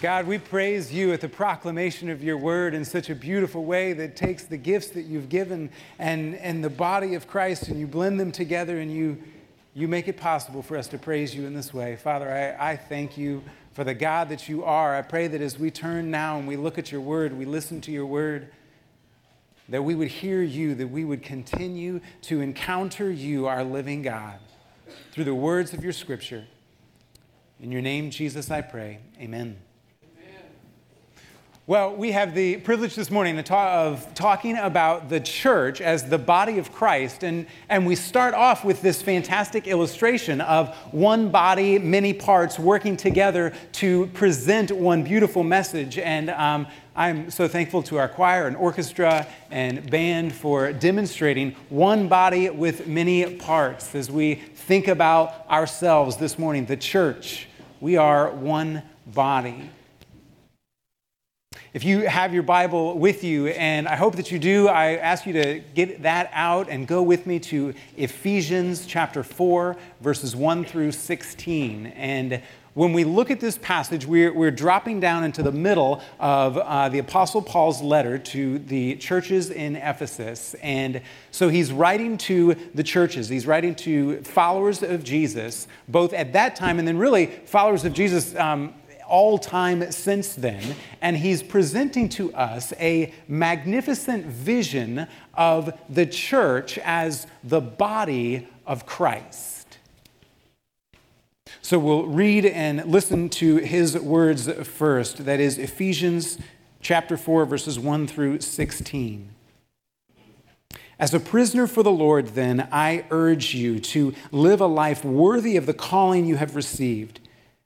God, we praise you at the proclamation of your word in such a beautiful way that takes the gifts that you've given and, and the body of Christ and you blend them together and you, you make it possible for us to praise you in this way. Father, I, I thank you for the God that you are. I pray that as we turn now and we look at your word, we listen to your word, that we would hear you, that we would continue to encounter you, our living God, through the words of your scripture. In your name, Jesus, I pray. Amen. Well, we have the privilege this morning of talking about the church as the body of Christ. And, and we start off with this fantastic illustration of one body, many parts working together to present one beautiful message. And um, I'm so thankful to our choir and orchestra and band for demonstrating one body with many parts as we think about ourselves this morning, the church. We are one body. If you have your Bible with you, and I hope that you do, I ask you to get that out and go with me to Ephesians chapter 4, verses 1 through 16. And when we look at this passage, we're, we're dropping down into the middle of uh, the Apostle Paul's letter to the churches in Ephesus. And so he's writing to the churches, he's writing to followers of Jesus, both at that time and then really followers of Jesus. Um, all time since then, and he's presenting to us a magnificent vision of the church as the body of Christ. So we'll read and listen to his words first. That is Ephesians chapter 4, verses 1 through 16. As a prisoner for the Lord, then, I urge you to live a life worthy of the calling you have received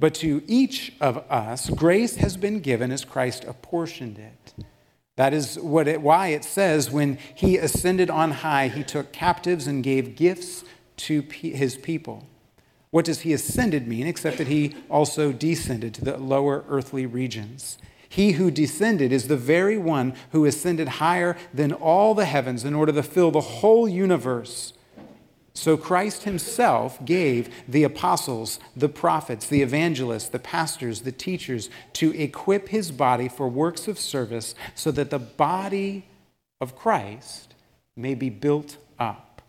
But to each of us, grace has been given as Christ apportioned it. That is what it, why it says, when he ascended on high, he took captives and gave gifts to his people. What does he ascended mean, except that he also descended to the lower earthly regions? He who descended is the very one who ascended higher than all the heavens in order to fill the whole universe. So Christ himself gave the apostles, the prophets, the evangelists, the pastors, the teachers to equip his body for works of service so that the body of Christ may be built up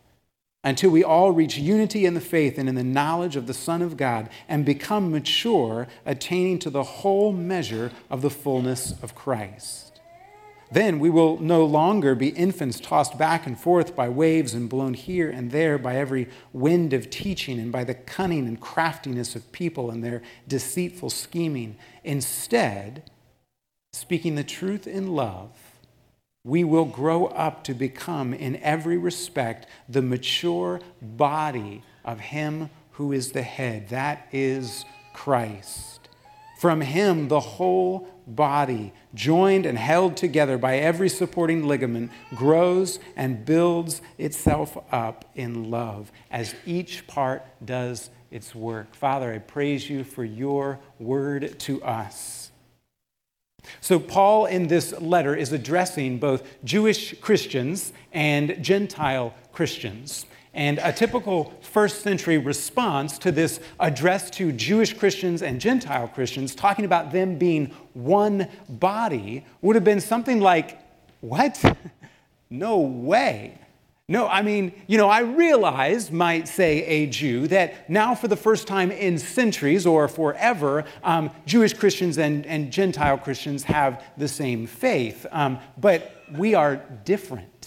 until we all reach unity in the faith and in the knowledge of the Son of God and become mature, attaining to the whole measure of the fullness of Christ. Then we will no longer be infants tossed back and forth by waves and blown here and there by every wind of teaching and by the cunning and craftiness of people and their deceitful scheming. Instead, speaking the truth in love, we will grow up to become, in every respect, the mature body of Him who is the head. That is Christ. From Him, the whole body, joined and held together by every supporting ligament, grows and builds itself up in love as each part does its work. Father, I praise you for your word to us. So, Paul in this letter is addressing both Jewish Christians and Gentile Christians. And a typical first century response to this address to Jewish Christians and Gentile Christians, talking about them being one body, would have been something like, What? no way. No, I mean, you know, I realize, might say a Jew, that now for the first time in centuries or forever, um, Jewish Christians and, and Gentile Christians have the same faith. Um, but we are different.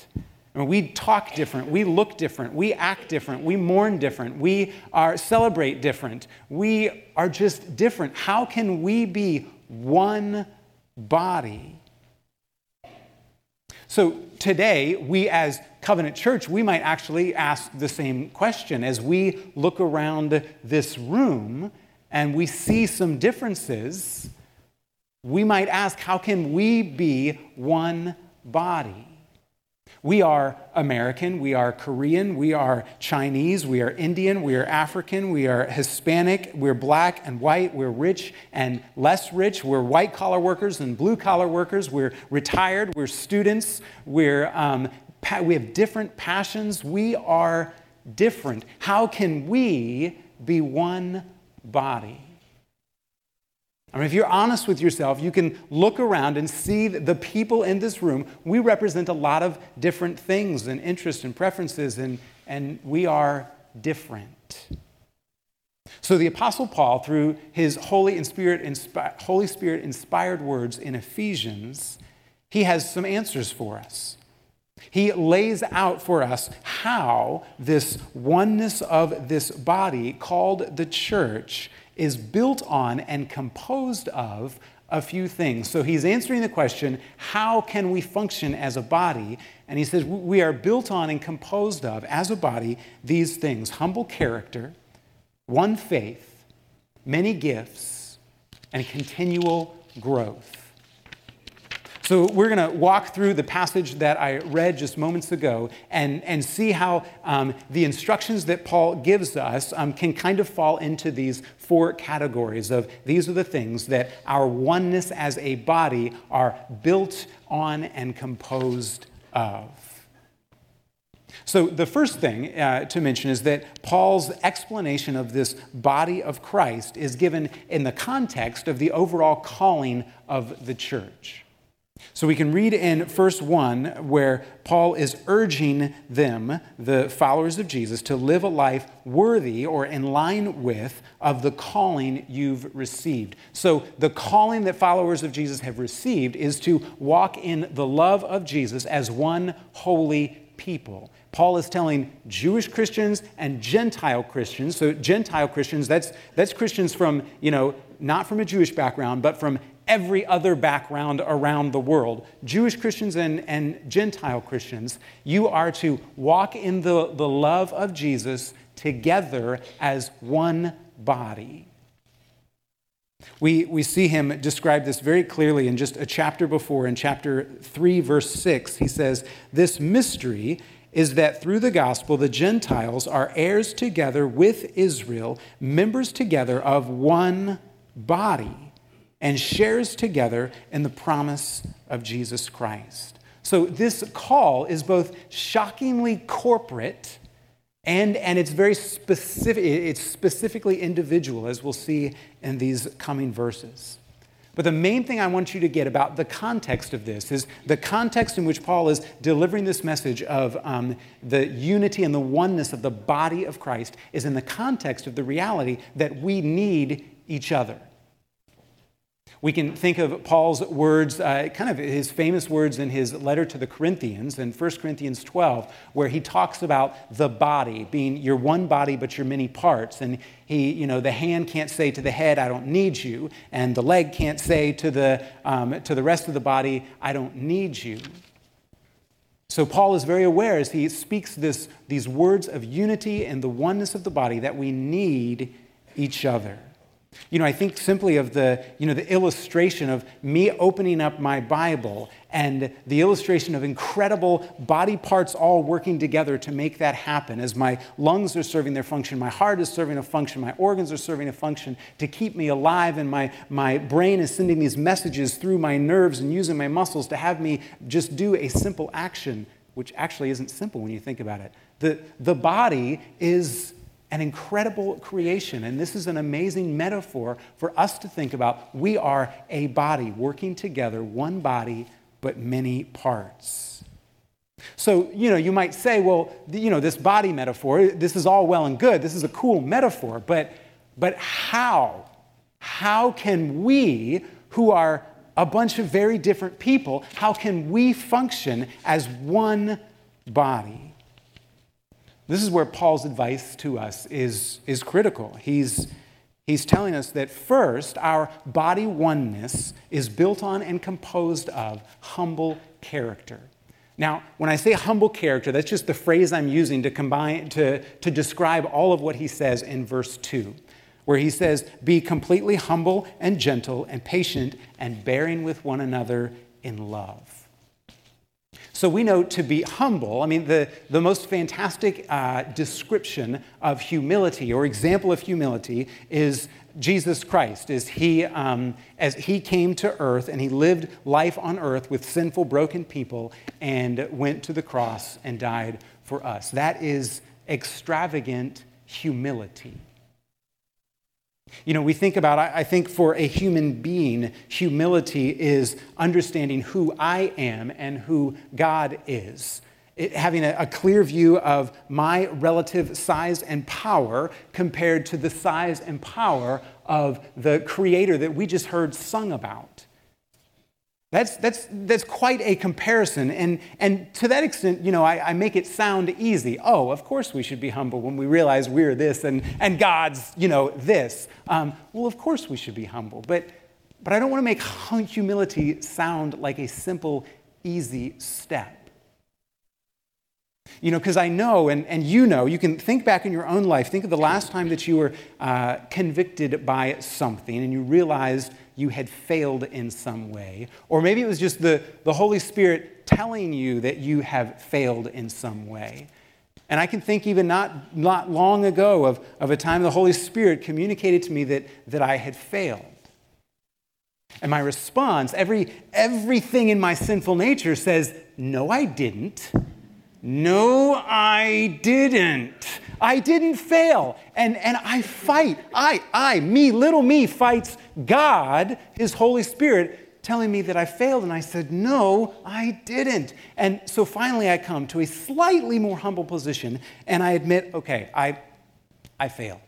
We talk different, we look different, we act different, we mourn different, we are celebrate different. We are just different. How can we be one body? So today, we as Covenant Church, we might actually ask the same question as we look around this room and we see some differences. we might ask, how can we be one body? We are American, we are Korean, we are Chinese, we are Indian, we are African, we are Hispanic, we're black and white, we're rich and less rich, we're white collar workers and blue collar workers, we're retired, we're students, we're, um, pa- we have different passions, we are different. How can we be one body? I mean, if you're honest with yourself, you can look around and see the people in this room. We represent a lot of different things and interests and preferences, and, and we are different. So the Apostle Paul, through his Holy, and Spirit, inspi- Holy Spirit inspired words in Ephesians, he has some answers for us. He lays out for us how this oneness of this body called the church is built on and composed of a few things. So he's answering the question how can we function as a body? And he says we are built on and composed of, as a body, these things humble character, one faith, many gifts, and continual growth. So we're going to walk through the passage that I read just moments ago and, and see how um, the instructions that Paul gives us um, can kind of fall into these four categories of these are the things that our oneness as a body are built on and composed of. So, the first thing uh, to mention is that Paul's explanation of this body of Christ is given in the context of the overall calling of the church. So we can read in verse 1 where Paul is urging them, the followers of Jesus, to live a life worthy or in line with of the calling you've received. So the calling that followers of Jesus have received is to walk in the love of Jesus as one holy people. Paul is telling Jewish Christians and Gentile Christians. So Gentile Christians, that's, that's Christians from, you know, not from a Jewish background, but from every other background around the world, Jewish Christians and, and Gentile Christians, you are to walk in the, the love of Jesus together as one body. We, we see him describe this very clearly in just a chapter before, in chapter 3, verse 6. He says, This mystery is that through the gospel, the Gentiles are heirs together with Israel, members together of one body and shares together in the promise of Jesus Christ. So this call is both shockingly corporate and, and it's very specific, it's specifically individual, as we'll see in these coming verses. But the main thing I want you to get about the context of this is the context in which Paul is delivering this message of um, the unity and the oneness of the body of Christ is in the context of the reality that we need each other. We can think of Paul's words, uh, kind of his famous words in his letter to the Corinthians in 1 Corinthians 12, where he talks about the body being your one body, but your many parts. And he, you know, the hand can't say to the head, I don't need you. And the leg can't say to the, um, to the rest of the body, I don't need you. So Paul is very aware as he speaks this, these words of unity and the oneness of the body that we need each other. You know, I think simply of the, you know, the illustration of me opening up my Bible and the illustration of incredible body parts all working together to make that happen. As my lungs are serving their function, my heart is serving a function, my organs are serving a function to keep me alive, and my, my brain is sending these messages through my nerves and using my muscles to have me just do a simple action, which actually isn't simple when you think about it. The, the body is an incredible creation. And this is an amazing metaphor for us to think about. We are a body working together, one body, but many parts. So, you know, you might say, well, you know, this body metaphor, this is all well and good. This is a cool metaphor, but, but how? How can we, who are a bunch of very different people, how can we function as one body? This is where Paul's advice to us is, is critical. He's, he's telling us that first, our body oneness is built on and composed of humble character. Now, when I say humble character, that's just the phrase I'm using to combine to, to describe all of what he says in verse 2. where he says, Be completely humble and gentle and patient and bearing with one another in love. So we know to be humble, I mean, the, the most fantastic uh, description of humility or example of humility is Jesus Christ, is he, um, as he came to earth and he lived life on earth with sinful, broken people and went to the cross and died for us. That is extravagant humility. You know, we think about, I think for a human being, humility is understanding who I am and who God is. It, having a, a clear view of my relative size and power compared to the size and power of the Creator that we just heard sung about. That's, that's, that's quite a comparison. And, and to that extent, you know, I, I, make it sound easy. Oh, of course we should be humble when we realize we're this and, and God's, you know, this. Um, well, of course we should be humble. But, but I don't want to make humility sound like a simple, easy step. You know, because I know, and, and you know, you can think back in your own life, think of the last time that you were uh, convicted by something and you realized you had failed in some way. Or maybe it was just the, the Holy Spirit telling you that you have failed in some way. And I can think even not, not long ago of, of a time the Holy Spirit communicated to me that, that I had failed. And my response, every, everything in my sinful nature says, No, I didn't. No, I didn't. I didn't fail. And, and I fight. I, I, me, little me, fights God, His Holy Spirit, telling me that I failed. And I said, No, I didn't. And so finally I come to a slightly more humble position and I admit, okay, I, I failed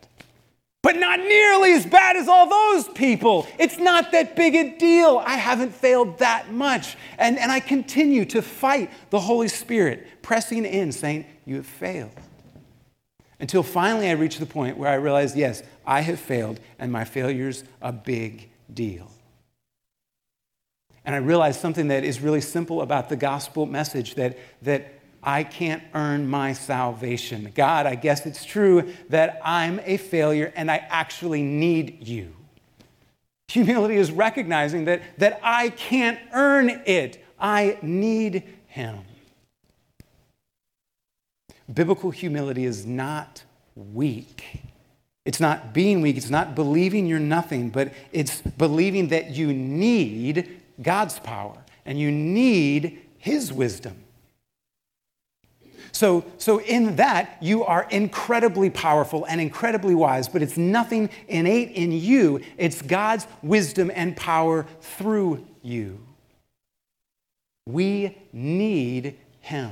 but not nearly as bad as all those people. It's not that big a deal. I haven't failed that much. And, and I continue to fight the Holy Spirit, pressing in, saying, You have failed. Until finally I reach the point where I realize, yes, I have failed, and my failure's a big deal. And I realize something that is really simple about the gospel message that, that I can't earn my salvation. God, I guess it's true that I'm a failure and I actually need you. Humility is recognizing that, that I can't earn it, I need Him. Biblical humility is not weak. It's not being weak, it's not believing you're nothing, but it's believing that you need God's power and you need His wisdom. So, so in that, you are incredibly powerful and incredibly wise, but it's nothing innate in you. It's God's wisdom and power through you. We need Him.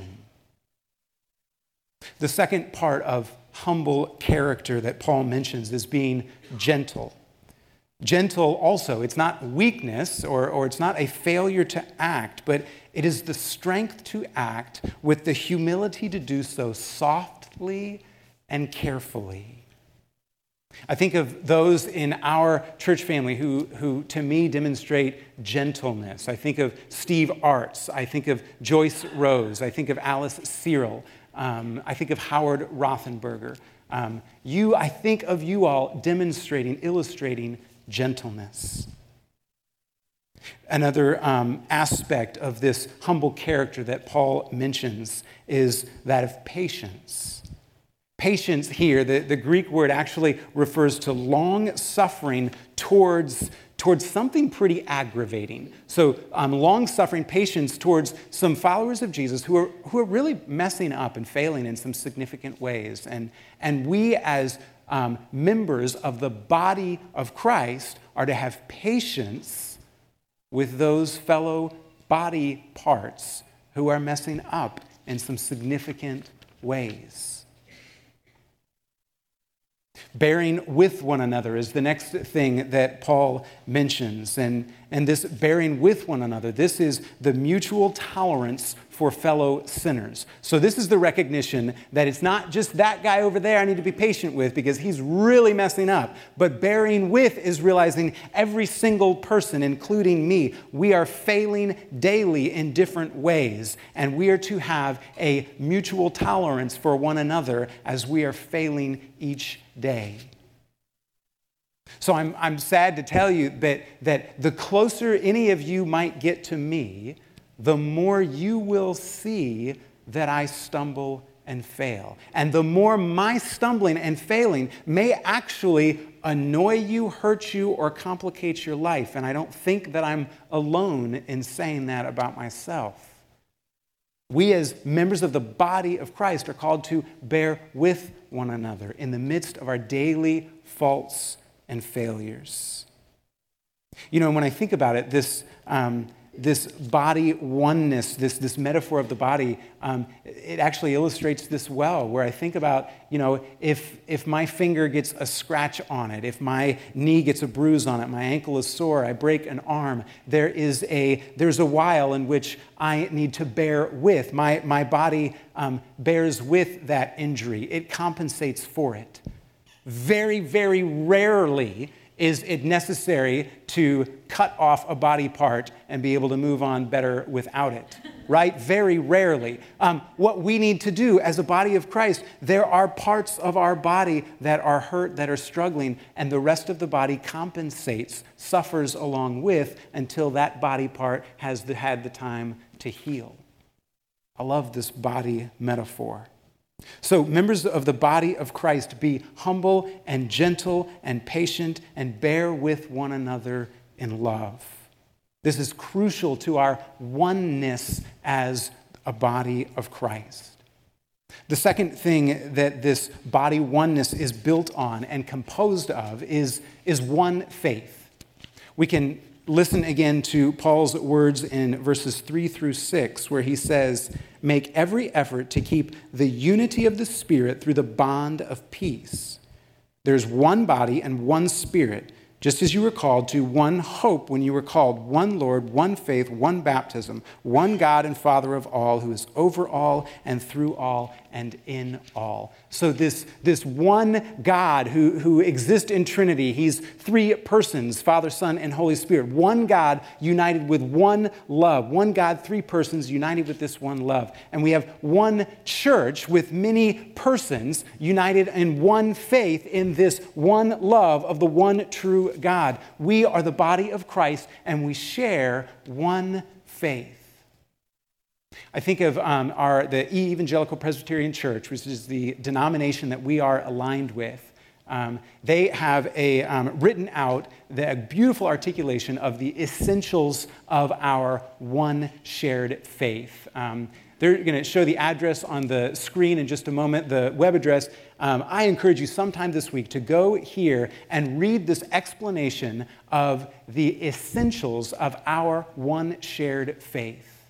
The second part of humble character that Paul mentions is being gentle. Gentle also, it's not weakness or, or it's not a failure to act, but it is the strength to act with the humility to do so softly and carefully. I think of those in our church family who, who, to me, demonstrate gentleness. I think of Steve Arts. I think of Joyce Rose. I think of Alice Cyril. Um, I think of Howard Rothenberger. Um, you, I think of you all demonstrating, illustrating gentleness. Another um, aspect of this humble character that Paul mentions is that of patience. Patience here, the, the Greek word actually refers to long suffering towards, towards something pretty aggravating. So, um, long suffering patience towards some followers of Jesus who are, who are really messing up and failing in some significant ways. And, and we, as um, members of the body of Christ, are to have patience with those fellow body parts who are messing up in some significant ways. Bearing with one another is the next thing that Paul mentions. And, and this bearing with one another, this is the mutual tolerance for fellow sinners. So, this is the recognition that it's not just that guy over there I need to be patient with because he's really messing up. But bearing with is realizing every single person, including me, we are failing daily in different ways. And we are to have a mutual tolerance for one another as we are failing each day. So I'm, I'm sad to tell you that, that the closer any of you might get to me, the more you will see that I stumble and fail. And the more my stumbling and failing may actually annoy you, hurt you, or complicate your life. And I don't think that I'm alone in saying that about myself. We, as members of the body of Christ, are called to bear with one another in the midst of our daily faults and failures. You know, when I think about it, this, um, this body oneness, this, this metaphor of the body, um, it actually illustrates this well, where I think about, you know, if, if my finger gets a scratch on it, if my knee gets a bruise on it, my ankle is sore, I break an arm, there is a, there's a while in which I need to bear with. My, my body um, bears with that injury, it compensates for it. Very, very rarely is it necessary to cut off a body part and be able to move on better without it? Right? Very rarely. Um, what we need to do as a body of Christ, there are parts of our body that are hurt, that are struggling, and the rest of the body compensates, suffers along with until that body part has the, had the time to heal. I love this body metaphor. So, members of the body of Christ, be humble and gentle and patient and bear with one another in love. This is crucial to our oneness as a body of Christ. The second thing that this body oneness is built on and composed of is, is one faith. We can listen again to Paul's words in verses 3 through 6, where he says, Make every effort to keep the unity of the Spirit through the bond of peace. There's one body and one Spirit just as you were called to one hope when you were called, one Lord, one faith, one baptism, one God and Father of all, who is over all and through all and in all. So, this, this one God who, who exists in Trinity, he's three persons Father, Son, and Holy Spirit. One God united with one love. One God, three persons united with this one love. And we have one church with many persons united in one faith in this one love of the one true God. We are the body of Christ and we share one faith. I think of um, our, the Evangelical Presbyterian Church, which is the denomination that we are aligned with. Um, they have a, um, written out the beautiful articulation of the essentials of our one shared faith. Um, they're going to show the address on the screen in just a moment, the web address. Um, I encourage you sometime this week to go here and read this explanation of the essentials of our one shared faith.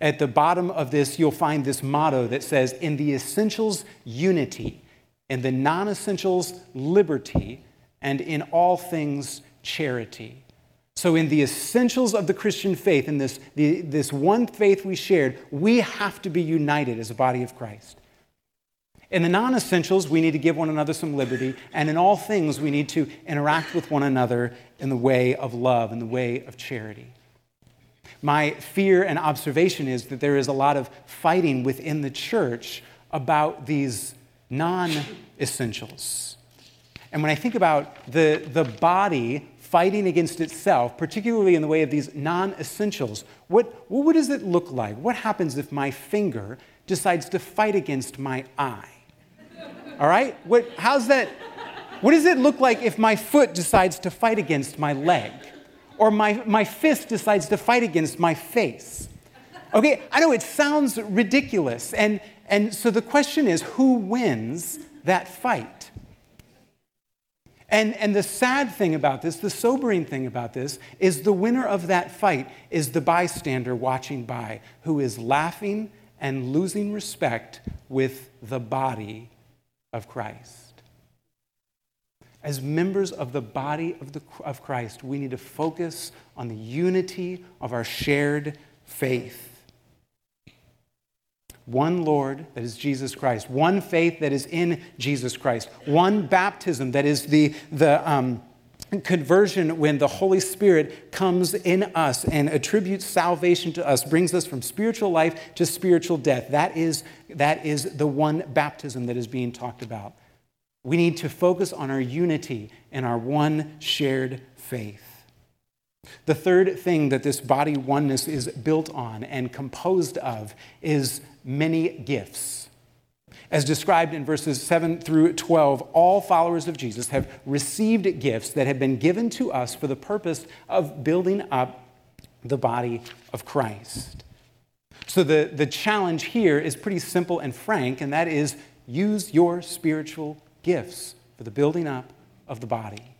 At the bottom of this, you'll find this motto that says, In the essentials, unity, in the non essentials, liberty, and in all things, charity. So, in the essentials of the Christian faith, in this, the, this one faith we shared, we have to be united as a body of Christ. In the non essentials, we need to give one another some liberty, and in all things, we need to interact with one another in the way of love, in the way of charity. My fear and observation is that there is a lot of fighting within the church about these non essentials. And when I think about the, the body fighting against itself, particularly in the way of these non essentials, what, what does it look like? What happens if my finger decides to fight against my eye? All right? What, how's that? What does it look like if my foot decides to fight against my leg? or my, my fist decides to fight against my face. Okay, I know it sounds ridiculous. And, and so the question is who wins that fight? And, and the sad thing about this, the sobering thing about this, is the winner of that fight is the bystander watching by who is laughing and losing respect with the body of Christ. As members of the body of, the, of Christ, we need to focus on the unity of our shared faith. One Lord, that is Jesus Christ. One faith that is in Jesus Christ. One baptism, that is the, the um, conversion when the Holy Spirit comes in us and attributes salvation to us, brings us from spiritual life to spiritual death. That is, that is the one baptism that is being talked about. We need to focus on our unity and our one shared faith. The third thing that this body oneness is built on and composed of is many gifts. As described in verses 7 through 12, all followers of Jesus have received gifts that have been given to us for the purpose of building up the body of Christ. So the, the challenge here is pretty simple and frank, and that is use your spiritual gifts for the building up of the body.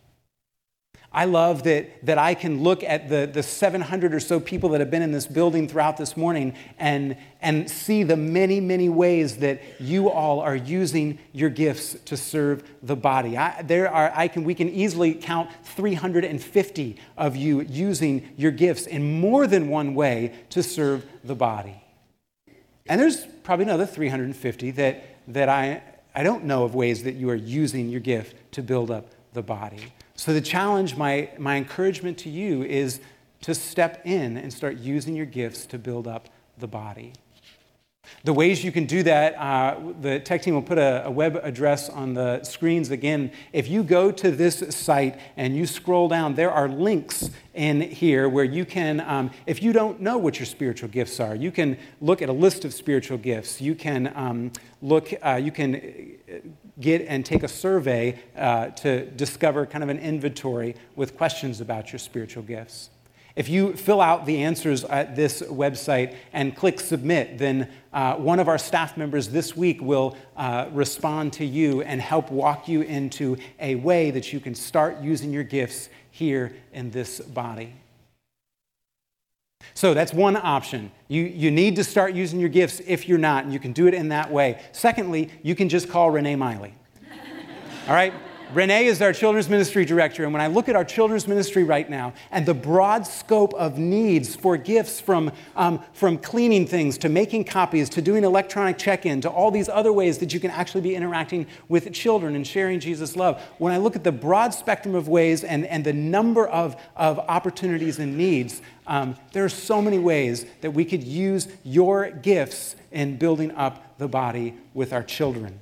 I love that, that I can look at the, the 700 or so people that have been in this building throughout this morning and, and see the many, many ways that you all are using your gifts to serve the body. I, there are, I can, we can easily count 350 of you using your gifts in more than one way to serve the body. And there's probably another 350 that, that I, I don't know of ways that you are using your gift to build up the body. So, the challenge, my, my encouragement to you is to step in and start using your gifts to build up the body. The ways you can do that, uh, the tech team will put a, a, web address on the screens again. If you go to this site and you scroll down, there are links in here where you can, um, if you don't know what your spiritual gifts are, you can look at a list of spiritual gifts. You can um, look, uh, you can get and take a survey uh, to discover kind of an inventory with questions about your spiritual gifts. If you fill out the answers at this website and click submit, then uh, one of our staff members this week will uh, respond to you and help walk you into a way that you can start using your gifts here in this body. So that's one option. You, you need to start using your gifts if you're not, and you can do it in that way. Secondly, you can just call Renee Miley. All right? Renee is our children's ministry director, and when I look at our children's ministry right now and the broad scope of needs for gifts from, um, from cleaning things to making copies to doing electronic check in to all these other ways that you can actually be interacting with children and sharing Jesus' love, when I look at the broad spectrum of ways and, and the number of, of opportunities and needs, um, there are so many ways that we could use your gifts in building up the body with our children.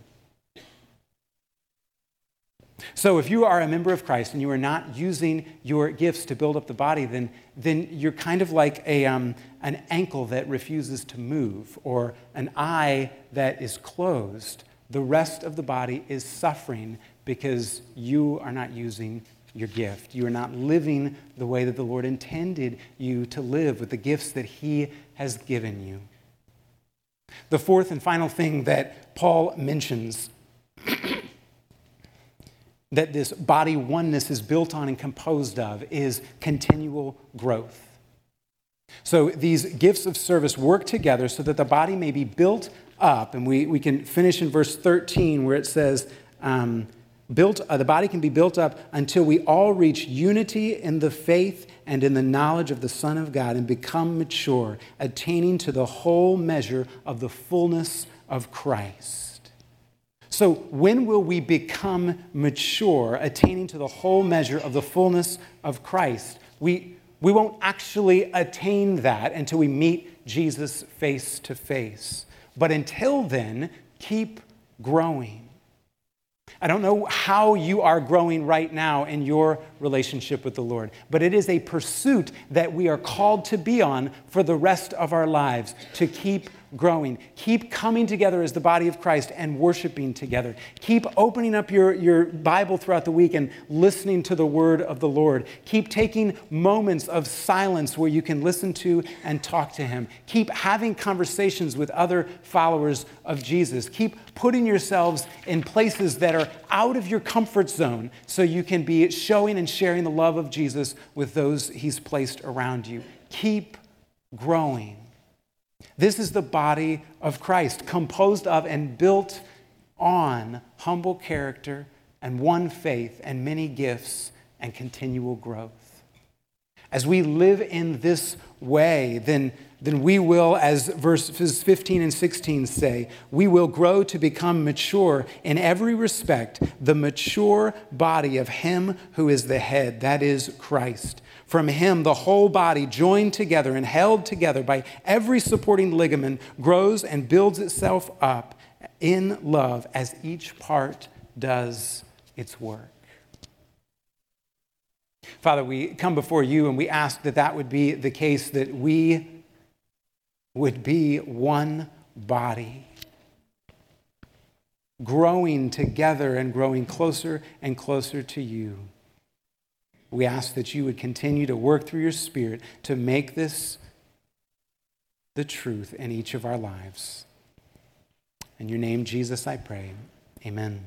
So, if you are a member of Christ and you are not using your gifts to build up the body, then, then you're kind of like a, um, an ankle that refuses to move or an eye that is closed. The rest of the body is suffering because you are not using your gift. You are not living the way that the Lord intended you to live with the gifts that He has given you. The fourth and final thing that Paul mentions that this body oneness is built on and composed of is continual growth. So these gifts of service work together so that the body may be built up. And we, we can finish in verse 13 where it says, um, built, uh, the body can be built up until we all reach unity in the faith and in the knowledge of the Son of God and become mature, attaining to the whole measure of the fullness of Christ. So, when will we become mature, attaining to the whole measure of the fullness of Christ? We, we won't actually attain that until we meet Jesus face to face. But until then, keep growing. I don't know how you are growing right now in your relationship with the Lord, but it is a pursuit that we are called to be on for the rest of our lives to keep growing. Keep coming together as the body of Christ and worshiping together. Keep opening up your, your Bible throughout the week and listening to the word of the Lord. Keep taking moments of silence where you can listen to and talk to Him. Keep having conversations with other followers of Jesus. Keep putting yourselves in places that are out of your comfort zone so you can be showing and sharing the love of Jesus with those He's placed around you. Keep growing. This is the body of Christ, composed of and built on humble character and one faith and many gifts and continual growth. As we live in this way, then, then we will, as verses 15 and 16 say, we will grow to become mature in every respect, the mature body of Him who is the head, that is Christ. From him, the whole body, joined together and held together by every supporting ligament, grows and builds itself up in love as each part does its work. Father, we come before you and we ask that that would be the case, that we would be one body, growing together and growing closer and closer to you. We ask that you would continue to work through your Spirit to make this the truth in each of our lives. In your name, Jesus, I pray. Amen.